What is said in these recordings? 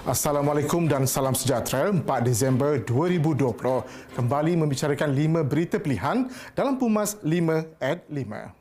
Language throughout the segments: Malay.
Assalamualaikum dan salam sejahtera 4 Disember 2020 kembali membicarakan 5 berita pilihan dalam Pumas 5 at 5.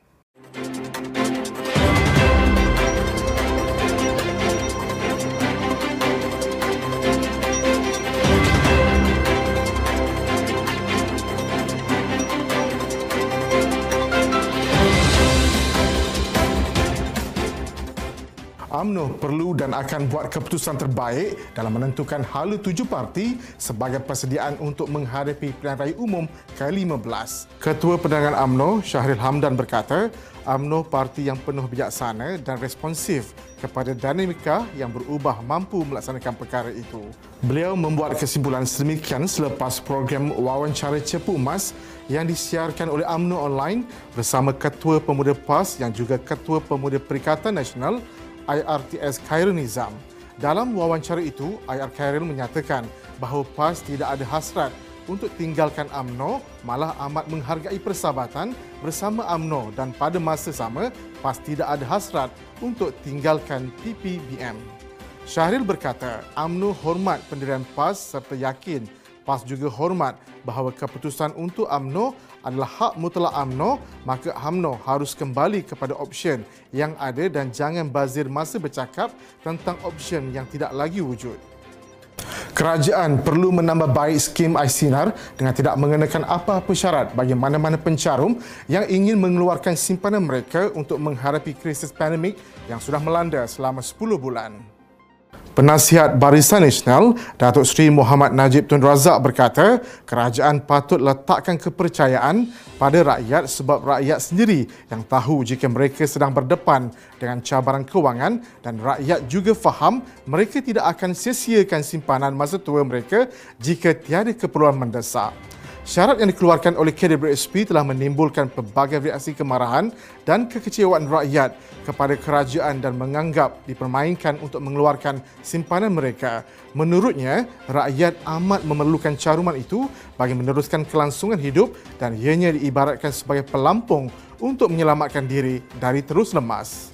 UMNO perlu dan akan buat keputusan terbaik dalam menentukan hala tujuh parti sebagai persediaan untuk menghadapi pilihan raya umum ke-15. Ketua Perdagangan UMNO, Syahril Hamdan berkata, UMNO parti yang penuh bijaksana dan responsif kepada dinamika yang berubah mampu melaksanakan perkara itu. Beliau membuat kesimpulan sedemikian selepas program wawancara Cepu Emas yang disiarkan oleh UMNO online bersama Ketua Pemuda PAS yang juga Ketua Pemuda Perikatan Nasional IRTS Khairul Nizam. Dalam wawancara itu, IR Khairul menyatakan bahawa PAS tidak ada hasrat untuk tinggalkan AMNO malah amat menghargai persahabatan bersama AMNO dan pada masa sama PAS tidak ada hasrat untuk tinggalkan PPBM. Syahril berkata, AMNO hormat pendirian PAS serta yakin PAS juga hormat bahawa keputusan untuk AMNO adalah hak mutlak AMNO, maka AMNO harus kembali kepada option yang ada dan jangan bazir masa bercakap tentang option yang tidak lagi wujud. Kerajaan perlu menambah baik skim iSinar dengan tidak mengenakan apa-apa syarat bagi mana-mana pencarum yang ingin mengeluarkan simpanan mereka untuk menghadapi krisis pandemik yang sudah melanda selama 10 bulan. Penasihat Barisan Nasional, Datuk Seri Muhammad Najib Tun Razak berkata, kerajaan patut letakkan kepercayaan pada rakyat sebab rakyat sendiri yang tahu jika mereka sedang berdepan dengan cabaran kewangan dan rakyat juga faham mereka tidak akan sia-siakan simpanan masa tua mereka jika tiada keperluan mendesak. Syarat yang dikeluarkan oleh KDBSP telah menimbulkan pelbagai reaksi kemarahan dan kekecewaan rakyat kepada kerajaan dan menganggap dipermainkan untuk mengeluarkan simpanan mereka. Menurutnya, rakyat amat memerlukan caruman itu bagi meneruskan kelangsungan hidup dan ianya diibaratkan sebagai pelampung untuk menyelamatkan diri dari terus lemas.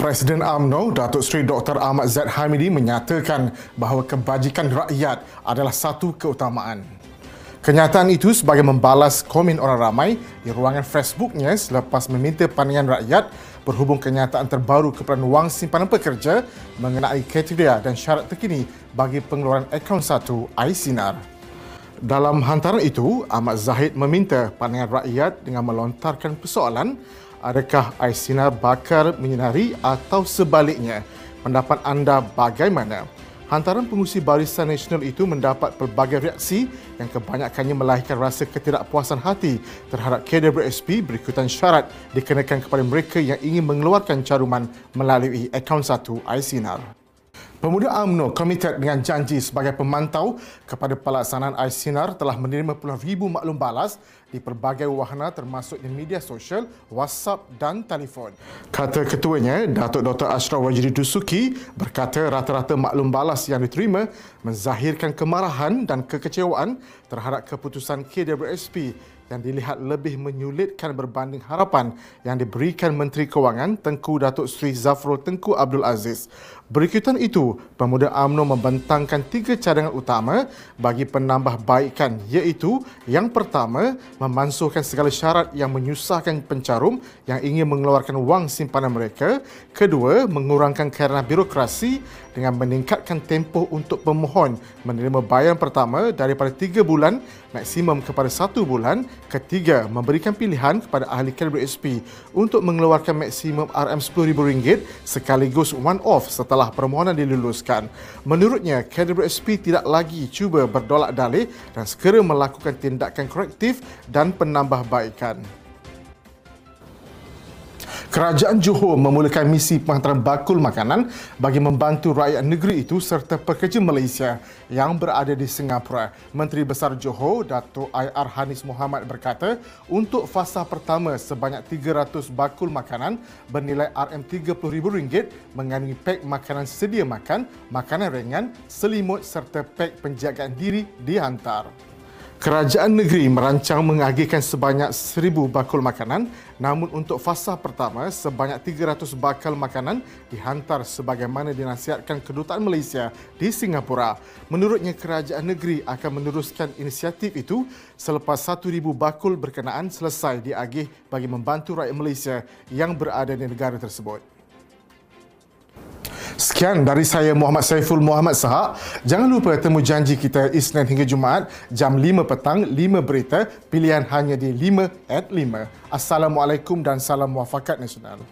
Presiden AMNO, Datuk Seri Dr. Ahmad Zaid Hamidi menyatakan bahawa kebajikan rakyat adalah satu keutamaan. Kenyataan itu sebagai membalas komen orang ramai di ruangan Facebooknya selepas meminta pandangan rakyat berhubung kenyataan terbaru keperluan wang simpanan pekerja mengenai kriteria dan syarat terkini bagi pengeluaran akaun satu iSinar. Dalam hantaran itu, Ahmad Zahid meminta pandangan rakyat dengan melontarkan persoalan adakah iSinar bakar menyinari atau sebaliknya. Pendapat anda bagaimana? Hantaran pengusi Barisan Nasional itu mendapat pelbagai reaksi yang kebanyakannya melahirkan rasa ketidakpuasan hati terhadap KWSP berikutan syarat dikenakan kepada mereka yang ingin mengeluarkan caruman melalui akaun satu iSinar. Pemuda UMNO komited dengan janji sebagai pemantau kepada pelaksanaan iSinar telah menerima puluhan ribu maklum balas di pelbagai wahana termasuk di media sosial, WhatsApp dan telefon. Kata ketuanya, Datuk Dr. Ashraf Wajiri Dusuki berkata rata-rata maklum balas yang diterima menzahirkan kemarahan dan kekecewaan terhadap keputusan KWSP yang dilihat lebih menyulitkan berbanding harapan yang diberikan Menteri Kewangan Tengku Datuk Seri Zafrul Tengku Abdul Aziz. Berikutan itu, pemuda AMNO membentangkan tiga cadangan utama bagi penambahbaikan iaitu yang pertama, memansuhkan segala syarat yang menyusahkan pencarum yang ingin mengeluarkan wang simpanan mereka. Kedua, mengurangkan kerana birokrasi dengan meningkatkan tempoh untuk pemohon menerima bayaran pertama daripada tiga bulan maksimum kepada satu bulan. Ketiga, memberikan pilihan kepada ahli KWSP untuk mengeluarkan maksimum RM10,000 sekaligus one-off setelah permohonan diluluskan. Menurutnya, KWSP tidak lagi cuba berdolak dalih dan segera melakukan tindakan korektif dan penambahbaikan. Kerajaan Johor memulakan misi penghantaran bakul makanan bagi membantu rakyat negeri itu serta pekerja Malaysia yang berada di Singapura. Menteri Besar Johor, Datuk IR Hanis Muhammad berkata, untuk fasa pertama sebanyak 300 bakul makanan bernilai RM30,000 mengandungi pek makanan sedia makan, makanan ringan, selimut serta pek penjagaan diri dihantar. Kerajaan negeri merancang mengagihkan sebanyak 1000 bakul makanan namun untuk fasa pertama sebanyak 300 bakal makanan dihantar sebagaimana dinasihatkan Kedutaan Malaysia di Singapura. Menurutnya kerajaan negeri akan meneruskan inisiatif itu selepas 1000 bakul berkenaan selesai diagih bagi membantu rakyat Malaysia yang berada di negara tersebut. Sekian dari saya Muhammad Saiful Muhammad Sahak. Jangan lupa temu janji kita Isnin hingga Jumaat jam 5 petang 5 berita pilihan hanya di 5 at 5. Assalamualaikum dan salam muafakat nasional.